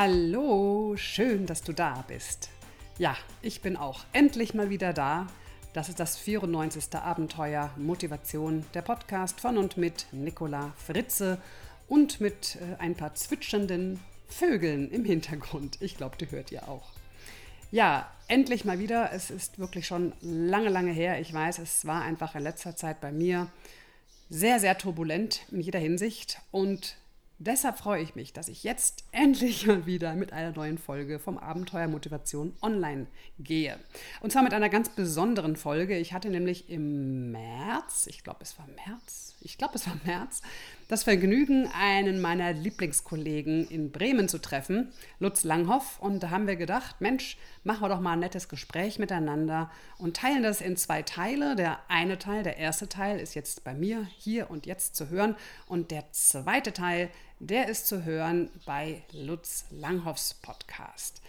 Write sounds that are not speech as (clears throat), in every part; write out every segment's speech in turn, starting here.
Hallo, schön, dass du da bist. Ja, ich bin auch endlich mal wieder da. Das ist das 94. Abenteuer Motivation, der Podcast von und mit Nicola Fritze und mit äh, ein paar zwitschernden Vögeln im Hintergrund. Ich glaube, die hört ihr auch. Ja, endlich mal wieder. Es ist wirklich schon lange, lange her. Ich weiß, es war einfach in letzter Zeit bei mir sehr, sehr turbulent in jeder Hinsicht. Und Deshalb freue ich mich, dass ich jetzt (laughs) endlich mal wieder mit einer neuen Folge vom Abenteuer Motivation online gehe. Und zwar mit einer ganz besonderen Folge. Ich hatte nämlich im März, ich glaube es war März, ich glaube es war (laughs) März, das Vergnügen, einen meiner Lieblingskollegen in Bremen zu treffen, Lutz Langhoff. Und da haben wir gedacht, Mensch, machen wir doch mal ein nettes Gespräch miteinander und teilen das in zwei Teile. Der eine Teil, der erste Teil ist jetzt bei mir hier und jetzt zu hören. Und der zweite Teil, der ist zu hören bei Lutz Langhoffs Podcast.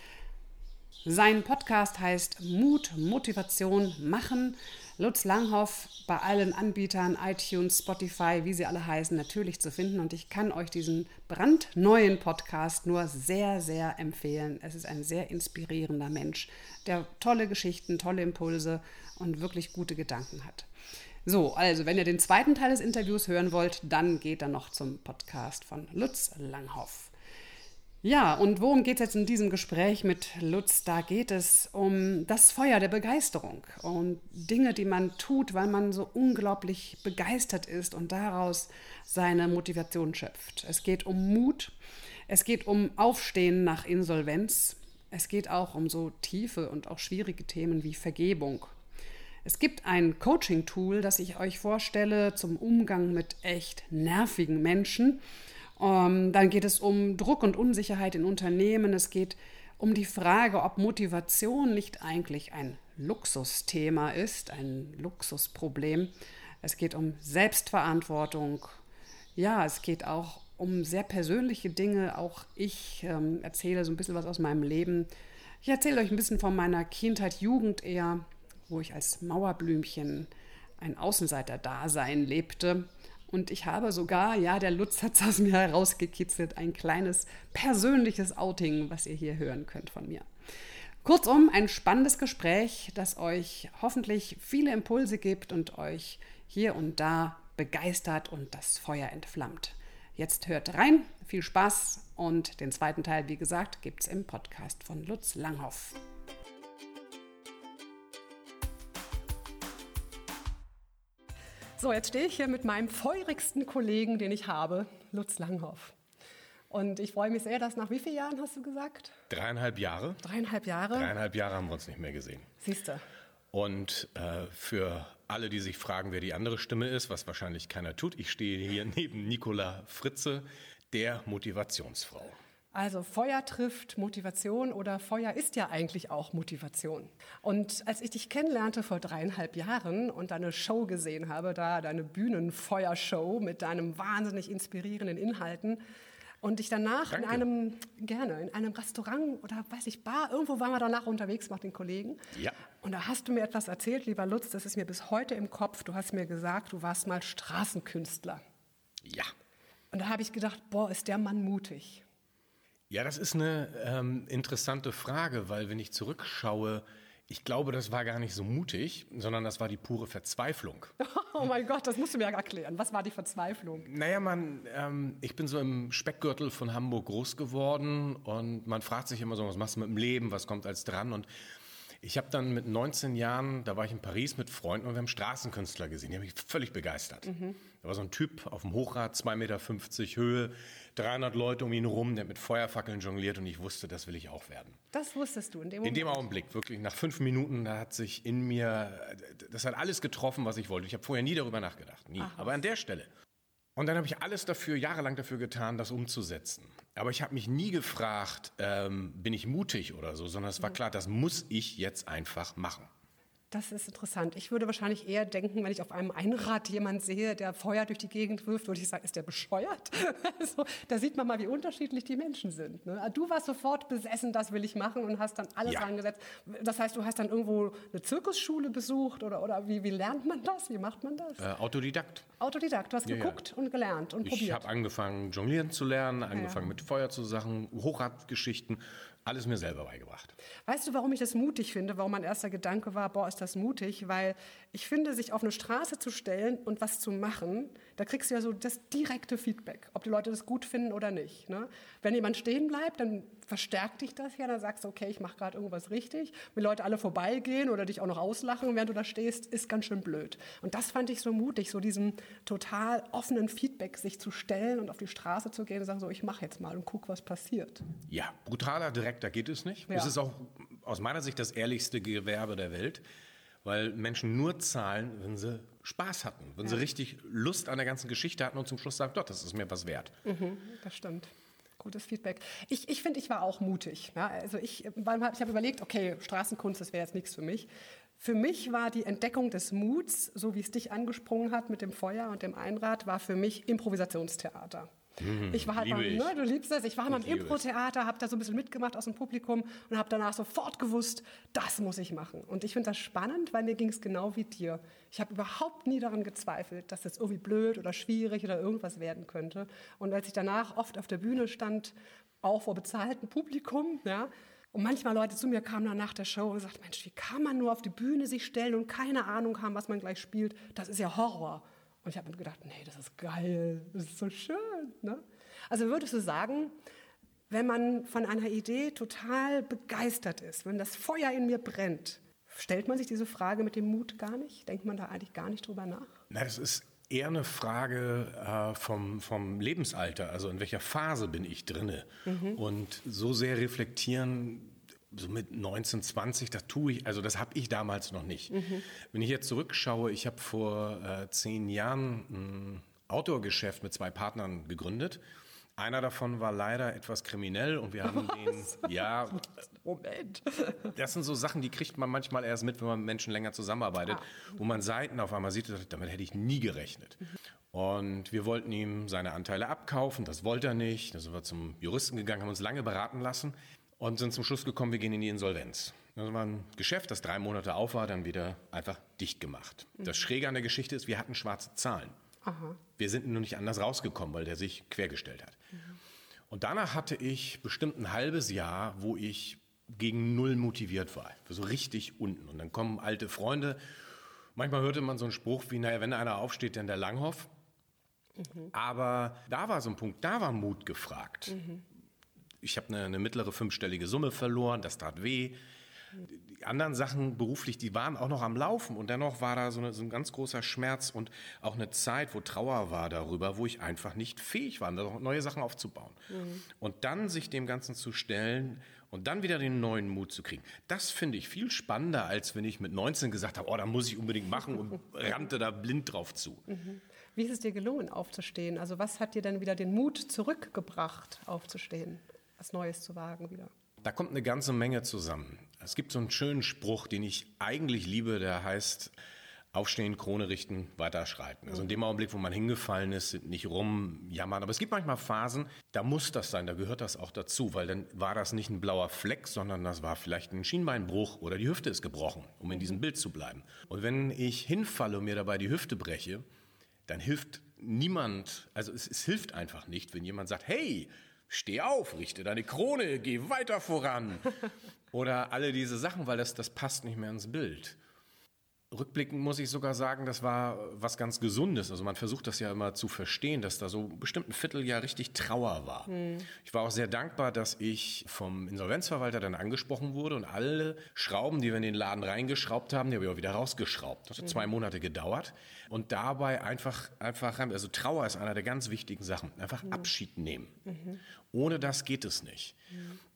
Sein Podcast heißt Mut, Motivation, Machen. Lutz Langhoff bei allen Anbietern, iTunes, Spotify, wie sie alle heißen, natürlich zu finden. Und ich kann euch diesen brandneuen Podcast nur sehr, sehr empfehlen. Es ist ein sehr inspirierender Mensch, der tolle Geschichten, tolle Impulse und wirklich gute Gedanken hat. So, also wenn ihr den zweiten Teil des Interviews hören wollt, dann geht dann noch zum Podcast von Lutz Langhoff. Ja, und worum geht es jetzt in diesem Gespräch mit Lutz? Da geht es um das Feuer der Begeisterung und Dinge, die man tut, weil man so unglaublich begeistert ist und daraus seine Motivation schöpft. Es geht um Mut, es geht um Aufstehen nach Insolvenz, es geht auch um so tiefe und auch schwierige Themen wie Vergebung. Es gibt ein Coaching-Tool, das ich euch vorstelle zum Umgang mit echt nervigen Menschen ähm, dann geht es um Druck und Unsicherheit in Unternehmen. Es geht um die Frage, ob Motivation nicht eigentlich ein Luxusthema ist, ein Luxusproblem. Es geht um Selbstverantwortung. Ja, es geht auch um sehr persönliche Dinge. Auch ich ähm, erzähle so ein bisschen was aus meinem Leben. Ich erzähle euch ein bisschen von meiner Kindheit, Jugend eher, wo ich als Mauerblümchen ein Außenseiter-Dasein lebte. Und ich habe sogar, ja, der Lutz hat es aus mir herausgekitzelt, ein kleines persönliches Outing, was ihr hier hören könnt von mir. Kurzum, ein spannendes Gespräch, das euch hoffentlich viele Impulse gibt und euch hier und da begeistert und das Feuer entflammt. Jetzt hört rein, viel Spaß und den zweiten Teil, wie gesagt, gibt es im Podcast von Lutz Langhoff. So, jetzt stehe ich hier mit meinem feurigsten Kollegen, den ich habe, Lutz Langhoff. Und ich freue mich sehr, dass nach wie vielen Jahren hast du gesagt? Dreieinhalb Jahre. Dreieinhalb Jahre. Dreieinhalb Jahre haben wir uns nicht mehr gesehen. Siehst du. Und äh, für alle, die sich fragen, wer die andere Stimme ist, was wahrscheinlich keiner tut, ich stehe hier neben Nicola Fritze, der Motivationsfrau. Also Feuer trifft Motivation oder Feuer ist ja eigentlich auch Motivation. Und als ich dich kennenlernte vor dreieinhalb Jahren und deine Show gesehen habe, da deine Bühnenfeuershow mit deinem wahnsinnig inspirierenden Inhalten, und ich danach Danke. in einem, gerne, in einem Restaurant oder weiß ich, Bar, irgendwo waren wir danach unterwegs mit den Kollegen. Ja. Und da hast du mir etwas erzählt, lieber Lutz, das ist mir bis heute im Kopf. Du hast mir gesagt, du warst mal Straßenkünstler. Ja. Und da habe ich gedacht, boah, ist der Mann mutig. Ja, das ist eine ähm, interessante Frage, weil wenn ich zurückschaue, ich glaube, das war gar nicht so mutig, sondern das war die pure Verzweiflung. (laughs) Oh mein Gott, das musst du mir ja erklären. Was war die Verzweiflung? Naja, man, ähm, ich bin so im Speckgürtel von Hamburg groß geworden und man fragt sich immer so, was machst du mit dem Leben, was kommt als dran? Und ich habe dann mit 19 Jahren, da war ich in Paris mit Freunden und wir haben Straßenkünstler gesehen. Die haben mich völlig begeistert. Mhm. Da war so ein Typ auf dem Hochrad, 2,50 Meter Höhe, 300 Leute um ihn rum, der mit Feuerfackeln jongliert und ich wusste, das will ich auch werden. Das wusstest du in dem Moment? In dem Augenblick, wirklich. Nach fünf Minuten, da hat sich in mir, das hat alles getroffen, was ich wollte. Ich habe vorher nie darüber nachgedacht, nie. Ach, Aber an der Stelle. Und dann habe ich alles dafür, jahrelang dafür getan, das umzusetzen. Aber ich habe mich nie gefragt, ähm, bin ich mutig oder so, sondern es war mhm. klar, das muss ich jetzt einfach machen. Das ist interessant. Ich würde wahrscheinlich eher denken, wenn ich auf einem Einrad jemanden sehe, der Feuer durch die Gegend wirft, würde ich sagen, ist der bescheuert? (laughs) Also, da sieht man mal, wie unterschiedlich die Menschen sind. Ne? Du warst sofort besessen, das will ich machen und hast dann alles ja. angesetzt. Das heißt, du hast dann irgendwo eine Zirkusschule besucht oder, oder wie, wie lernt man das? Wie macht man das? Äh, Autodidakt. Autodidakt. Du hast ja, geguckt ja. und gelernt und ich probiert. Ich habe angefangen, jonglieren zu lernen, angefangen mit Feuer zu Sachen, Hochradgeschichten alles mir selber beigebracht. Weißt du, warum ich das mutig finde? Warum mein erster Gedanke war, boah, ist das mutig? Weil ich finde, sich auf eine Straße zu stellen und was zu machen, da kriegst du ja so das direkte Feedback, ob die Leute das gut finden oder nicht. Ne? Wenn jemand stehen bleibt, dann verstärkt dich das ja, dann sagst du, okay, ich mache gerade irgendwas richtig. Wenn Leute alle vorbeigehen oder dich auch noch auslachen, während du da stehst, ist ganz schön blöd. Und das fand ich so mutig, so diesem total offenen Feedback sich zu stellen und auf die Straße zu gehen und sagen, so, ich mache jetzt mal und guck, was passiert. Ja, brutaler, direkt da geht es nicht. Ja. Es ist auch aus meiner Sicht das ehrlichste Gewerbe der Welt, weil Menschen nur zahlen, wenn sie Spaß hatten, wenn ja. sie richtig Lust an der ganzen Geschichte hatten und zum Schluss sagen, doch, das ist mir was wert. Mhm, das stimmt. Gutes Feedback. Ich, ich finde, ich war auch mutig. Ja, also ich, ich habe überlegt, okay, Straßenkunst, das wäre jetzt nichts für mich. Für mich war die Entdeckung des Muts, so wie es dich angesprungen hat mit dem Feuer und dem Einrad, war für mich Improvisationstheater. Mhm, ich war halt beim, ne, du liebst es, ich war mal im Impro-Theater, habe da so ein bisschen mitgemacht aus dem Publikum und habe danach sofort gewusst, das muss ich machen. Und ich finde das spannend, weil mir ging es genau wie dir. Ich habe überhaupt nie daran gezweifelt, dass das irgendwie blöd oder schwierig oder irgendwas werden könnte. Und als ich danach oft auf der Bühne stand, auch vor bezahltem Publikum, ja, und manchmal Leute zu mir kamen dann nach der Show und gesagt, Mensch, wie kann man nur auf die Bühne sich stellen und keine Ahnung haben, was man gleich spielt? Das ist ja Horror. Und ich habe mir gedacht, nee, das ist geil, das ist so schön. Ne? Also würdest du sagen, wenn man von einer Idee total begeistert ist, wenn das Feuer in mir brennt, stellt man sich diese Frage mit dem Mut gar nicht? Denkt man da eigentlich gar nicht drüber nach? Na, das ist eher eine Frage äh, vom, vom Lebensalter, also in welcher Phase bin ich drinne. Mhm. Und so sehr reflektieren so mit 19, 20, das tue ich, also das habe ich damals noch nicht. Mhm. Wenn ich jetzt zurückschaue, ich habe vor äh, zehn Jahren ein Outdoor-Geschäft mit zwei Partnern gegründet. Einer davon war leider etwas kriminell und wir haben Was? den, ja, Moment. Das sind so Sachen, die kriegt man manchmal erst mit, wenn man mit Menschen länger zusammenarbeitet, ah. wo man Seiten auf einmal sieht, damit hätte ich nie gerechnet. Mhm. Und wir wollten ihm seine Anteile abkaufen, das wollte er nicht. Da sind wir zum Juristen gegangen, haben uns lange beraten lassen und sind zum Schluss gekommen, wir gehen in die Insolvenz. Das war ein Geschäft, das drei Monate auf war, dann wieder einfach dicht gemacht. Mhm. Das Schräge an der Geschichte ist, wir hatten schwarze Zahlen. Aha. Wir sind nur nicht anders rausgekommen, weil der sich quergestellt hat. Mhm. Und danach hatte ich bestimmt ein halbes Jahr, wo ich gegen null motiviert war. So richtig unten. Und dann kommen alte Freunde. Manchmal hörte man so einen Spruch wie, naja, wenn einer aufsteht, dann der Langhoff. Mhm. Aber da war so ein Punkt, da war Mut gefragt. Mhm ich habe eine, eine mittlere fünfstellige Summe verloren, das tat weh. Die anderen Sachen beruflich, die waren auch noch am Laufen und dennoch war da so, eine, so, ein ganz großer Schmerz und auch eine Zeit, wo Trauer war darüber, wo ich einfach nicht fähig war, neue Sachen aufzubauen. Mhm. Und dann sich dem Ganzen zu stellen und dann wieder den neuen Mut zu kriegen, das finde ich viel spannender, als wenn ich mit 19 gesagt habe, oh, da muss ich unbedingt machen und (laughs) rannte da blind drauf zu. Mhm. Wie ist es dir gelungen, aufzustehen? Also was hat dir dann wieder den Mut zurückgebracht, aufzustehen? Was Neues zu wagen wieder. Da kommt eine ganze Menge zusammen. Es gibt so einen schönen Spruch, den ich eigentlich liebe, der heißt, Aufstehen, Krone richten, weiterschreiten. Also in dem Augenblick, wo man hingefallen ist, nicht rumjammern. Aber es gibt manchmal Phasen, da muss das sein, da gehört das auch dazu, weil dann war das nicht ein blauer Fleck, sondern das war vielleicht ein Schienbeinbruch oder die Hüfte ist gebrochen, um in diesem Bild zu bleiben. Und wenn ich hinfalle und mir dabei die Hüfte breche, dann hilft niemand, also es, es hilft einfach nicht, wenn jemand sagt, hey, steh auf, richte deine Krone, geh weiter voran. (laughs) Oder alle diese Sachen, weil das, das passt nicht mehr ins Bild. Rückblickend muss ich sogar sagen, das war was ganz Gesundes. Also man versucht das ja immer zu verstehen, dass da so bestimmt ein Vierteljahr richtig Trauer war. Hm. Ich war auch sehr dankbar, dass ich vom Insolvenzverwalter dann angesprochen wurde und alle Schrauben, die wir in den Laden reingeschraubt haben, die habe ich auch wieder rausgeschraubt. Das hat hm. zwei Monate gedauert. Und dabei einfach, einfach, also Trauer ist einer der ganz wichtigen Sachen. Einfach hm. Abschied nehmen. Mhm. Ohne das geht es nicht.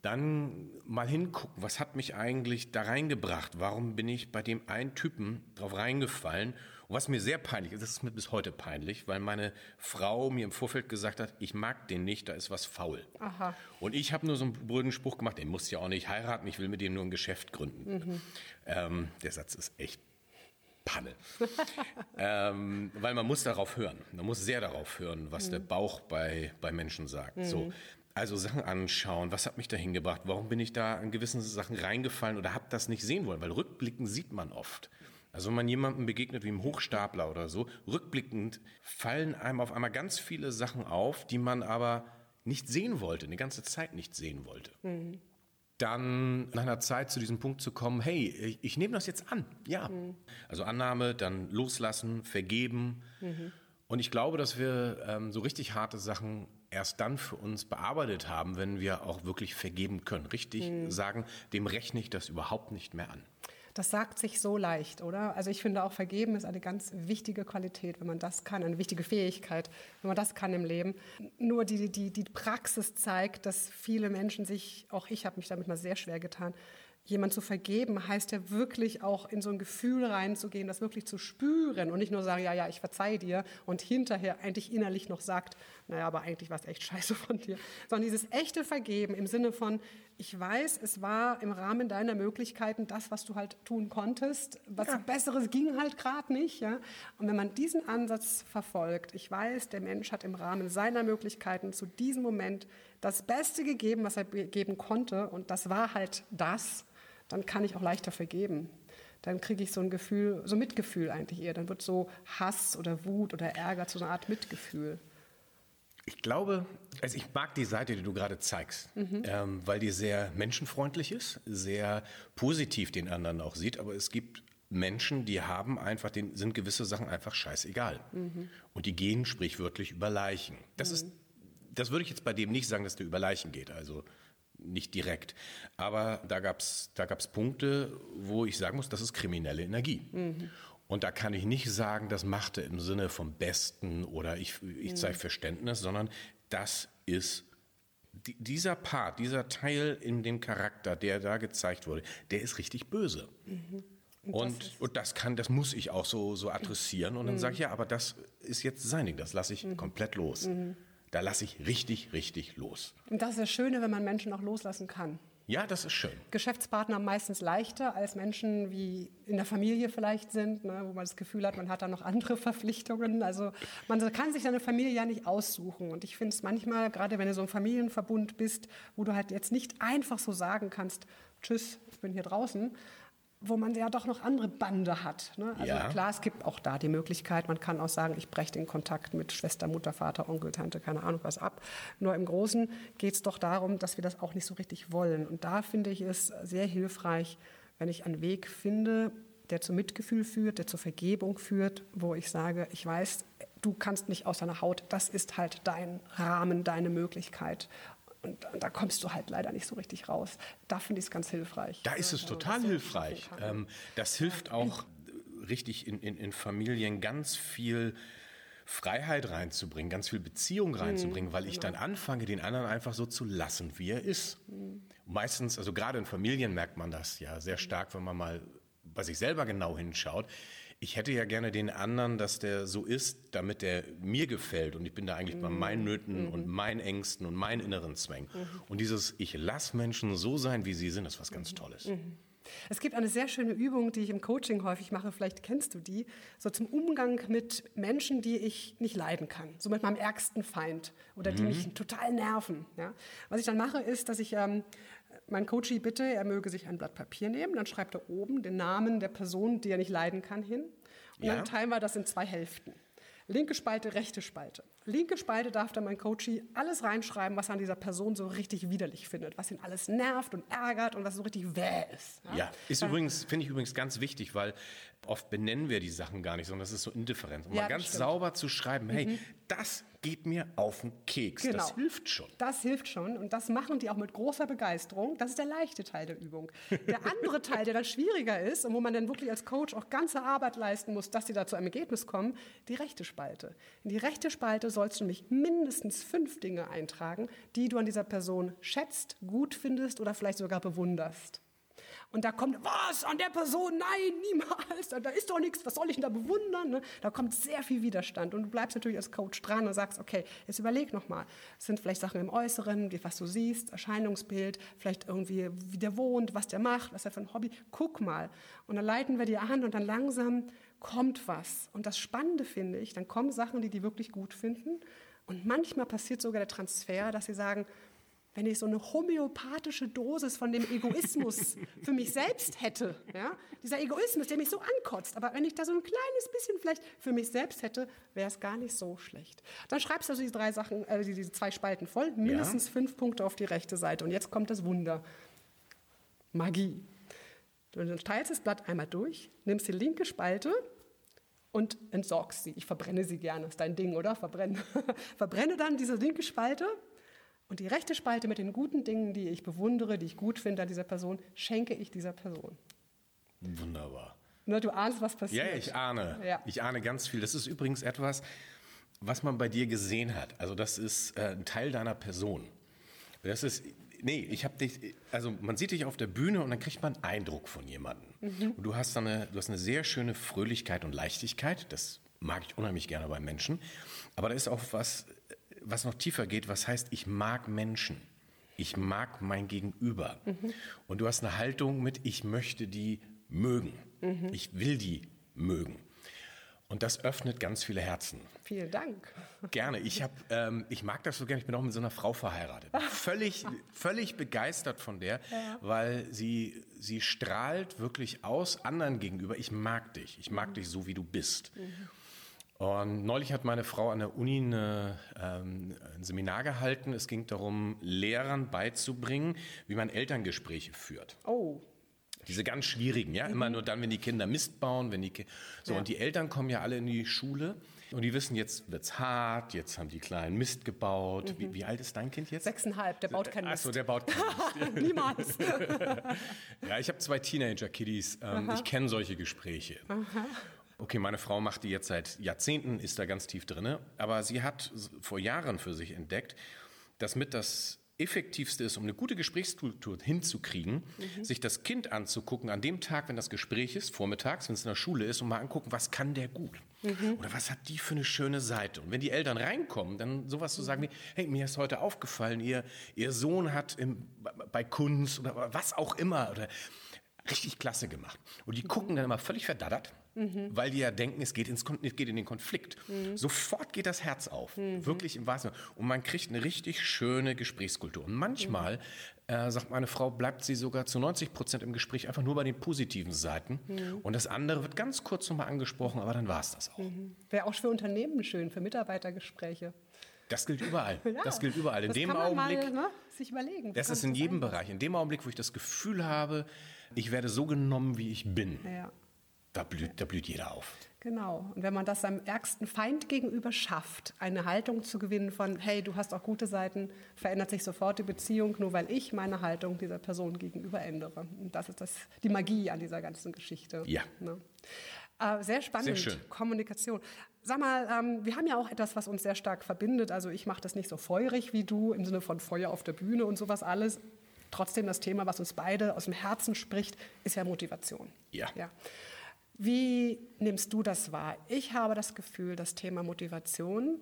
Dann mal hingucken, was hat mich eigentlich da reingebracht? Warum bin ich bei dem einen Typen drauf reingefallen? Und was mir sehr peinlich ist, das ist mir bis heute peinlich, weil meine Frau mir im Vorfeld gesagt hat, ich mag den nicht, da ist was faul. Aha. Und ich habe nur so einen blöden Spruch gemacht, den muss ja auch nicht heiraten, ich will mit dem nur ein Geschäft gründen. Mhm. Ähm, der Satz ist echt Panne. (laughs) ähm, weil man muss darauf hören. Man muss sehr darauf hören, was mhm. der Bauch bei, bei Menschen sagt. Mhm. So. Also Sachen anschauen, was hat mich da hingebracht, warum bin ich da an gewissen Sachen reingefallen oder habe das nicht sehen wollen, weil rückblickend sieht man oft. Also wenn man jemandem begegnet wie einem Hochstapler oder so, rückblickend fallen einem auf einmal ganz viele Sachen auf, die man aber nicht sehen wollte, eine ganze Zeit nicht sehen wollte. Mhm. Dann nach einer Zeit zu diesem Punkt zu kommen, hey, ich, ich nehme das jetzt an. Ja. Mhm. Also Annahme, dann loslassen, vergeben. Mhm. Und ich glaube, dass wir ähm, so richtig harte Sachen erst dann für uns bearbeitet haben, wenn wir auch wirklich vergeben können. Richtig mhm. sagen, dem rechne ich das überhaupt nicht mehr an. Das sagt sich so leicht, oder? Also ich finde auch vergeben ist eine ganz wichtige Qualität, wenn man das kann, eine wichtige Fähigkeit, wenn man das kann im Leben. Nur die, die, die Praxis zeigt, dass viele Menschen sich, auch ich habe mich damit mal sehr schwer getan, jemand zu vergeben, heißt ja wirklich auch in so ein Gefühl reinzugehen, das wirklich zu spüren und nicht nur sagen, ja, ja, ich verzeihe dir und hinterher eigentlich innerlich noch sagt, naja, aber eigentlich war es echt (laughs) scheiße von dir, sondern dieses echte Vergeben im Sinne von, ich weiß, es war im Rahmen deiner Möglichkeiten das, was du halt tun konntest, was ja. Besseres ging halt gerade nicht, ja. Und wenn man diesen Ansatz verfolgt, ich weiß, der Mensch hat im Rahmen seiner Möglichkeiten zu diesem Moment das Beste gegeben, was er geben konnte und das war halt das, dann kann ich auch leichter vergeben. Dann kriege ich so ein Gefühl, so Mitgefühl eigentlich eher. Dann wird so Hass oder Wut oder Ärger zu einer Art Mitgefühl. Ich glaube, also ich mag die Seite, die du gerade zeigst, mhm. ähm, weil die sehr menschenfreundlich ist, sehr positiv den anderen auch sieht. Aber es gibt Menschen, die haben einfach, den, sind gewisse Sachen einfach scheißegal. Mhm. Und die gehen sprichwörtlich über Leichen. Das mhm. ist, das würde ich jetzt bei dem nicht sagen, dass der über Leichen geht. Also nicht direkt. Aber da gab es da gab's Punkte, wo ich sagen muss, das ist kriminelle Energie. Mhm. Und da kann ich nicht sagen, das machte im Sinne vom Besten oder ich, ich zeige mhm. Verständnis, sondern das ist dieser Part, dieser Teil in dem Charakter, der da gezeigt wurde, der ist richtig böse. Mhm. Und, das und, das kann, das muss ich auch so, so adressieren. Und dann mhm. sage ich, ja, aber das ist jetzt sein Ding, das lasse ich mhm. komplett los. Mhm. Da lasse ich richtig, richtig los. Und das ist das Schöne, wenn man Menschen auch loslassen kann. Ja, das ist schön. Geschäftspartner meistens leichter als Menschen, wie in der Familie vielleicht sind, ne, wo man das Gefühl hat, man hat da noch andere (laughs) Verpflichtungen. Also man kann sich seine Familie ja nicht aussuchen. Und ich finde es manchmal, gerade wenn du so ein Familienverbund bist, wo du halt jetzt nicht einfach so sagen kannst, tschüss, ich bin hier draußen, wo man ja doch noch andere Bande hat. Ne? Also ja. klar, es gibt auch da die Möglichkeit, man kann auch sagen, ich breche den Kontakt mit Schwester, Mutter, Vater, Onkel, Tante, keine Ahnung was ab. Nur im Großen geht es doch darum, dass wir das auch nicht so richtig wollen. Und da finde ich es sehr hilfreich, wenn ich einen Weg finde, der zu Mitgefühl führt, der zur Vergebung führt, wo ich sage, ich weiß, du kannst nicht aus deiner Haut, das ist halt dein Rahmen, deine Möglichkeit. Und, da kommst du halt leider nicht so richtig raus. Da finde ich es ganz hilfreich. Da ist es total hilfreich. Ähm, das hilft auch richtig in, in, in Familien ganz viel Freiheit reinzubringen, ganz viel Beziehung mhm, reinzubringen, weil ich genau. dann anfange, den anderen einfach so zu lassen, wie er ist. Mhm. Meistens, also gerade in Familien merkt man das ja sehr stark, wenn man mal bei sich selber genau hinschaut ich hätte ja gerne den anderen, dass der so ist, damit der mir gefällt. Und ich bin da eigentlich mhm. bei meinen Nöten mhm. und meinen Ängsten und meinen inneren Zwängen. Mhm. Und dieses, ich lasse Menschen so sein, wie sie sind, ist was ganz mhm. Tolles. Mhm. Es gibt eine sehr schöne Übung, die ich im Coaching häufig mache, vielleicht kennst du die, so zum Umgang mit Menschen, die ich nicht leiden kann, so mit meinem ärgsten Feind oder die mhm. mich total nerven. Ja? Was ich dann mache, ist, dass ich ähm, mein Coachie bitte, er möge sich ein Blatt Papier nehmen, dann schreibt er oben den Namen der Person, die er nicht leiden kann, hin. Und ja. dann teilen wir das in zwei Hälften. Linke Spalte, rechte Spalte. Linke Spalte darf dann mein Coachie alles reinschreiben, was er an dieser Person so richtig widerlich findet, was ihn alles nervt und ärgert und was so richtig wäh ist. Ja, ja ist übrigens, finde ich übrigens ganz wichtig, weil oft benennen wir die Sachen gar nicht, sondern das ist so indifferent. Um ja, mal ganz stimmt. sauber zu schreiben, hey, mhm. das geht mir auf den Keks. Genau. Das hilft schon. Das hilft schon und das machen die auch mit großer Begeisterung. Das ist der leichte Teil der Übung. Der andere (laughs) Teil, der dann schwieriger ist und wo man dann wirklich als Coach auch ganze Arbeit leisten muss, dass sie da zu einem Ergebnis kommen, die rechte Spalte. In die rechte Spalte sollst du nämlich mindestens fünf Dinge eintragen, die du an dieser Person schätzt, gut findest oder vielleicht sogar bewunderst. Und da kommt, was, an der Person? Nein, niemals. Da ist doch nichts, was soll ich denn da bewundern? Ne? Da kommt sehr viel Widerstand. Und du bleibst natürlich als Coach dran und sagst, okay, jetzt überleg nochmal. Es sind vielleicht Sachen im Äußeren, was du siehst, Erscheinungsbild, vielleicht irgendwie, wie der wohnt, was der macht, was er für ein Hobby. Guck mal. Und dann leiten wir dir an und dann langsam kommt was. Und das Spannende finde ich, dann kommen Sachen, die die wirklich gut finden. Und manchmal passiert sogar der Transfer, dass sie sagen, wenn ich so eine homöopathische Dosis von dem Egoismus für mich selbst hätte, ja, dieser Egoismus, der mich so ankotzt, aber wenn ich da so ein kleines bisschen vielleicht für mich selbst hätte, wäre es gar nicht so schlecht. Dann schreibst du also diese drei Sachen, äh, diese zwei Spalten voll, mindestens ja. fünf Punkte auf die rechte Seite. Und jetzt kommt das Wunder. Magie. Du teilst das Blatt einmal durch, nimmst die linke Spalte und entsorgst sie. Ich verbrenne sie gerne, ist dein Ding, oder? Verbrenne. (laughs) verbrenne dann diese linke Spalte und die rechte Spalte mit den guten Dingen, die ich bewundere, die ich gut finde an dieser Person, schenke ich dieser Person. Wunderbar. Ne, du ahnst, was passiert. Ja, ich ahne. Ja. Ich ahne ganz viel. Das ist übrigens etwas, was man bei dir gesehen hat. Also das ist äh, ein Teil deiner Person. Das ist, nee, ich habe dich, also man sieht dich auf der Bühne und dann kriegt man einen Eindruck von jemandem. Mhm. Und du hast, eine, du hast eine sehr schöne Fröhlichkeit und Leichtigkeit. Das mag ich unheimlich gerne bei Menschen. Aber da ist auch was, was noch tiefer geht, was heißt, ich mag Menschen. Ich mag mein Gegenüber. Mhm. Und du hast eine Haltung mit, ich möchte die mögen. Mhm. Ich will die mögen. Und das öffnet ganz viele Herzen. Vielen Dank. Gerne. Ich, hab, ähm, ich mag das so gerne. Ich bin auch mit so einer Frau verheiratet. (laughs) Völlig, völlig begeistert von der, ja. weil sie, sie strahlt wirklich aus anderen gegenüber. Ich mag dich. Ich mag mhm. dich so, wie du bist. Mhm. Und neulich hat meine Frau an der Uni eine, ähm, ein Seminar gehalten. Es ging darum, Lehrern beizubringen, wie man Elterngespräche führt. Oh. Diese ganz schwierigen, ja, mhm. immer nur dann, wenn die Kinder Mist bauen, wenn die Ki so ja. und die Eltern kommen ja alle in die Schule und die wissen, jetzt wird's hart, jetzt haben die kleinen Mist gebaut. Mhm. Wie, wie, alt ist dein Kind jetzt? Sechseinhalb, der baut keinen Mist. Achso, der baut keinen Mist. (laughs) Niemals. (laughs) ja, ich habe zwei Teenager-Kiddies. Ähm, ich kenne solche Gespräche. Aha. Okay, meine Frau macht die jetzt seit Jahrzehnten, ist da ganz tief drin. Aber sie hat vor Jahren für sich entdeckt, dass mit das effektivste ist, um eine gute Gesprächskultur hinzukriegen, mhm. sich das Kind anzugucken an dem Tag, wenn das Gespräch ist, vormittags, wenn es in der Schule ist, und mal angucken, was kann der gut? Mhm. Oder was hat die für eine schöne Seite? Und wenn die Eltern reinkommen, dann sowas zu sagen wie, hey, mir ist heute aufgefallen, ihr, ihr Sohn hat im, bei Kunst oder was auch immer, oder richtig klasse gemacht. Und die gucken dann immer völlig verdattert, mhm. weil die ja denken, es geht, ins, es geht in den Konflikt. Mhm. Sofort geht das Herz auf, mhm. wirklich im wahrsten Sinne. Und man kriegt eine richtig schöne Gesprächskultur. Und manchmal, äh, sagt meine Frau, bleibt sie sogar zu 90 Prozent im Gespräch einfach nur bei den positiven Seiten. Mhm. Und das andere wird ganz kurz nochmal angesprochen, aber dann war es das auch. Mhm. Wäre auch für Unternehmen schön, für Mitarbeitergespräche. Das gilt überall. (laughs) Ja, das gilt überall. In dem Augenblick. Mal, ne, sich überlegen. Das ist in jedem Bereich. In dem Augenblick, wo ich das Gefühl habe, ich werde so genommen, wie ich bin. Ja. Da blüht, da blüht jeder auf. Genau. Und wenn man das seinem ärgsten Feind gegenüber schafft, eine Haltung zu gewinnen von, hey, du hast auch gute Seiten, verändert sich sofort die Beziehung, nur weil ich meine Haltung dieser Person gegenüber ändere. Und das ist das, die Magie an dieser ganzen Geschichte. Ja. Ne? Äh, sehr spannend. Sehr schön. Kommunikation. Sag mal, ähm, wir haben ja auch etwas, was uns sehr stark verbindet. Also ich mache das nicht so feurig wie du, im Sinne von Feuer auf der Bühne und sowas alles. Trotzdem das Thema, was uns beide aus dem Herzen spricht, ist ja Motivation. Ja. ja. Wie nimmst du das wahr? Ich habe das Gefühl, das Thema Motivation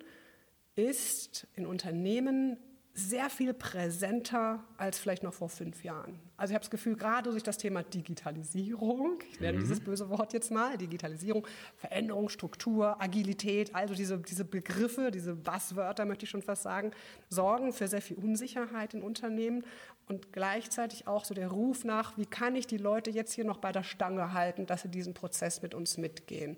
ist in Unternehmen sehr viel präsenter als vielleicht noch vor fünf Jahren. Also ich habe das Gefühl, gerade durch das Thema Digitalisierung, ich nenne mhm. dieses böse Wort jetzt mal, Digitalisierung, Veränderung, Struktur, Agilität, also diese, diese Begriffe, diese Buzzwörter möchte ich schon fast sagen, sorgen für sehr viel Unsicherheit in Unternehmen und gleichzeitig auch so der Ruf nach, wie kann ich die Leute jetzt hier noch bei der Stange halten, dass sie diesen Prozess mit uns mitgehen.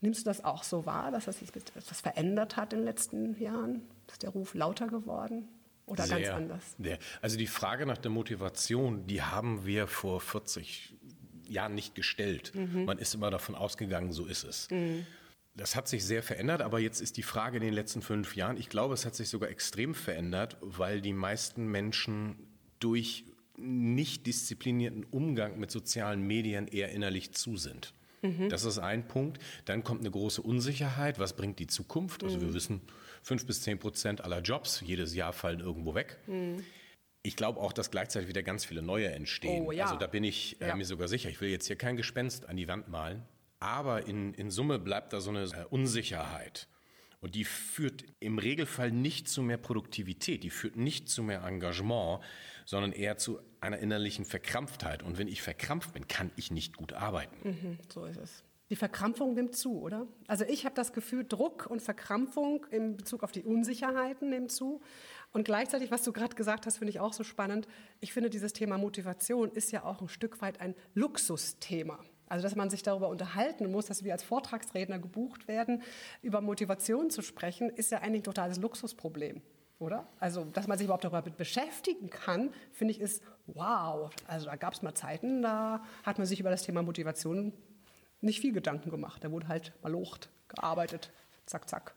Nimmst du das auch so wahr, dass das sich etwas verändert hat in den letzten Jahren? Ist der Ruf lauter geworden? Oder sehr, ganz anders? Sehr. Also die Frage nach der Motivation, die haben wir vor 40 Jahren nicht gestellt. Mhm. Man ist immer davon ausgegangen, so ist es. Mhm. Das hat sich sehr verändert, aber jetzt ist die Frage in den letzten fünf Jahren, ich glaube, es hat sich sogar extrem verändert, weil die meisten Menschen durch nicht disziplinierten Umgang mit sozialen Medien eher innerlich zu sind. Mhm. Das ist ein Punkt. Dann kommt eine große Unsicherheit. Was bringt die Zukunft? Also mhm. wir wissen, fünf bis zehn Prozent aller Jobs jedes Jahr fallen irgendwo weg. Mhm. Ich glaube auch, dass gleichzeitig wieder ganz viele neue entstehen. Oh, ja. Also da bin ich äh, ja. mir sogar sicher. Ich will jetzt hier kein Gespenst an die Wand malen. Aber in, in Summe bleibt da so eine äh, Unsicherheit. Und die führt im Regelfall nicht zu mehr Produktivität, die führt nicht zu mehr Engagement, sondern eher zu einer innerlichen Verkrampftheit. Und wenn ich verkrampft bin, kann ich nicht gut arbeiten. Mhm, so ist es. Die Verkrampfung nimmt zu, oder? Also ich habe das Gefühl, Druck und Verkrampfung in Bezug auf die Unsicherheiten nimmt zu. Und gleichzeitig, was du gerade gesagt hast, finde ich auch so spannend. Ich finde, dieses Thema Motivation ist ja auch ein Stück weit ein Luxusthema. Also, dass man sich darüber unterhalten muss, dass wir als Vortragsredner gebucht werden, über Motivation zu sprechen, ist ja eigentlich ein totales Luxusproblem oder? Also, dass man sich überhaupt darüber beschäftigen kann, finde ich, ist wow. Also, da gab es mal Zeiten, da hat man sich über das Thema Motivation nicht viel Gedanken gemacht. Da wurde halt mal locht, gearbeitet, zack, zack.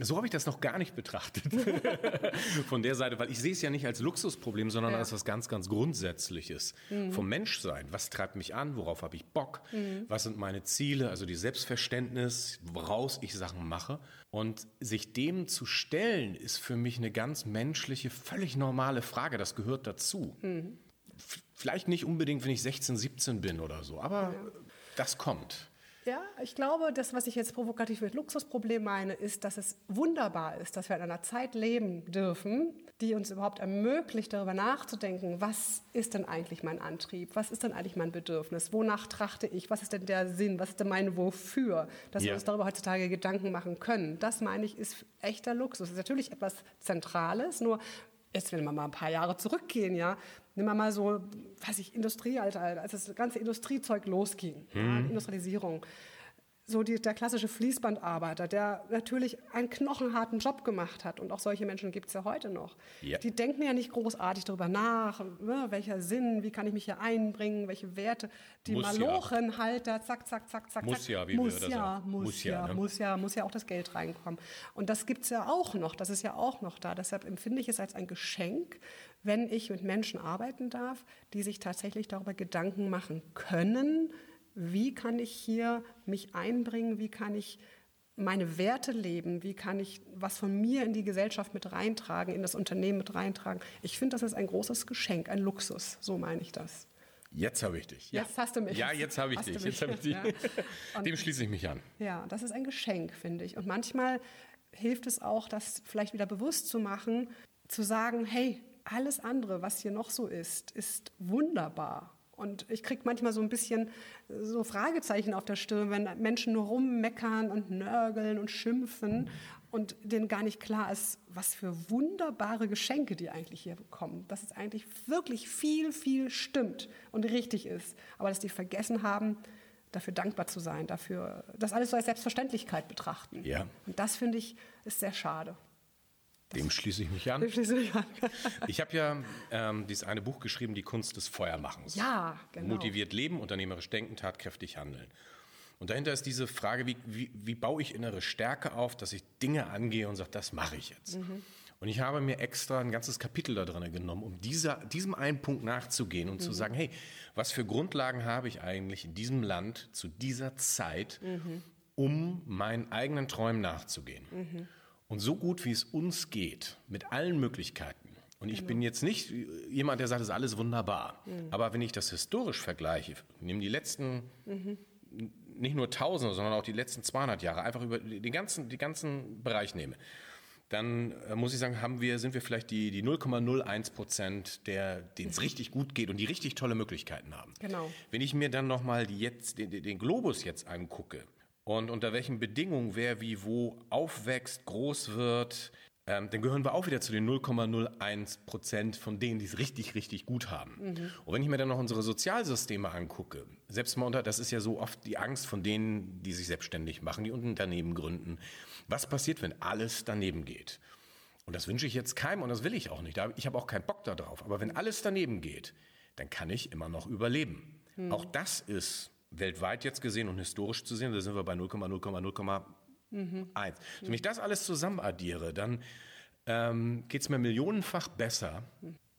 So habe ich das noch gar nicht betrachtet (laughs) von der Seite, weil ich sehe es ja nicht als Luxusproblem, sondern ja. als was ganz, ganz Grundsätzliches mhm. vom Menschsein. Was treibt mich an? Worauf habe ich Bock? Mhm. Was sind meine Ziele? Also die Selbstverständnis, woraus ich Sachen mache. Und sich dem zu stellen, ist für mich eine ganz menschliche, völlig normale Frage. Das gehört dazu. Mhm. Vielleicht nicht unbedingt, wenn ich 16, 17 bin oder so, aber ja. Das kommt. Ja, ich glaube, das, was ich jetzt provokativ mit Luxusproblem meine, ist, dass es wunderbar ist, dass wir in einer Zeit leben dürfen, die uns überhaupt ermöglicht, darüber nachzudenken, was ist denn eigentlich mein Antrieb, was ist denn eigentlich mein Bedürfnis, wonach trachte ich, was ist denn der Sinn, was ist denn mein Wofür, dass ja. wir uns darüber heutzutage Gedanken machen können. Das meine ich, ist echter Luxus. Das ist natürlich etwas Zentrales, nur jetzt, wenn wir mal ein paar Jahre zurückgehen, ja, nehmen wir mal so, weiß ich, Industriealter, als das ganze Industriezeug losging, mhm. ja, Industrialisierung so die, der klassische Fließbandarbeiter, der natürlich einen knochenharten Job gemacht hat. Und auch solche Menschen gibt es ja heute noch. Ja. Die denken ja nicht großartig darüber nach, ne, welcher Sinn, wie kann ich mich hier einbringen, welche Werte. Die muss Malochenhalter, ja. zack, zack, zack, zack. Muss ja, wie muss wir ja, muss, muss ja, ne? muss ja, muss ja auch das Geld reinkommen. Und das gibt es ja auch noch, das ist ja auch noch da. Deshalb empfinde ich es als ein Geschenk, wenn ich mit Menschen arbeiten darf, die sich tatsächlich darüber Gedanken machen können, wie kann ich hier mich einbringen, wie kann ich meine Werte leben, wie kann ich was von mir in die Gesellschaft mit reintragen, in das Unternehmen mit reintragen. Ich finde, das ist ein großes Geschenk, ein Luxus, so meine ich das. Jetzt habe ich dich. Ja. Jetzt hast du mich. Ja, jetzt habe ich hast dich. Jetzt ich dich. Ja. (laughs) Dem schließe ich mich an. Ja, das ist ein Geschenk, finde ich. Und manchmal hilft es auch, das vielleicht wieder bewusst zu machen, zu sagen, hey, alles andere, was hier noch so ist, ist wunderbar. Und ich kriege manchmal so ein bisschen so Fragezeichen auf der Stirn, wenn Menschen nur rummeckern und nörgeln und schimpfen und denen gar nicht klar ist, was für wunderbare Geschenke die eigentlich hier bekommen. Dass es eigentlich wirklich viel, viel stimmt und richtig ist. Aber dass die vergessen haben, dafür dankbar zu sein, dafür das alles so als Selbstverständlichkeit betrachten. Ja. Und das finde ich ist sehr schade. Dem schließe ich mich an. Dem schließe ich an. (laughs) ich habe ja ähm, dieses eine Buch geschrieben, Die Kunst des Feuermachens. Ja, genau. Motiviert leben, unternehmerisch denken, tatkräftig handeln. Und dahinter ist diese Frage, wie, wie, wie baue ich innere Stärke auf, dass ich Dinge angehe und sage, das mache ich jetzt. Mhm. Und ich habe mir extra ein ganzes Kapitel da drin genommen, um dieser, diesem einen Punkt nachzugehen und mhm. zu sagen, hey, was für Grundlagen habe ich eigentlich in diesem Land zu dieser Zeit, mhm. um meinen eigenen Träumen nachzugehen? Und so gut wie es uns geht, mit allen Möglichkeiten, und ich genau. bin jetzt nicht jemand, der sagt, es ist alles wunderbar. Mhm. Aber wenn ich das historisch vergleiche, nehme die letzten, mhm. nicht nur Tausende, sondern auch die letzten 200 Jahre, einfach über den ganzen, den ganzen Bereich nehme, dann äh, muss ich sagen, haben wir, sind wir vielleicht die, die 0,01 Prozent, denen es (laughs) richtig gut geht und die richtig tolle Möglichkeiten haben. Genau. Wenn ich mir dann nochmal den, den Globus jetzt angucke, und unter welchen Bedingungen wer wie wo aufwächst, groß wird, ähm, dann gehören wir auch wieder zu den 0,01 Prozent von denen, die es richtig, richtig gut haben. Mhm. Und wenn ich mir dann noch unsere Sozialsysteme angucke, selbst mal unter, das ist ja so oft die Angst von denen, die sich selbstständig machen, die Unternehmen gründen. Was passiert, wenn alles daneben geht? Und das wünsche ich jetzt keinem und das will ich auch nicht. Ich habe auch keinen Bock darauf. Aber wenn alles daneben geht, dann kann ich immer noch überleben. Mhm. Auch das ist weltweit jetzt gesehen und historisch zu sehen, da sind wir bei 0,0,0,1. Mhm. Wenn ich das alles zusammen addiere, dann ähm, geht es mir millionenfach besser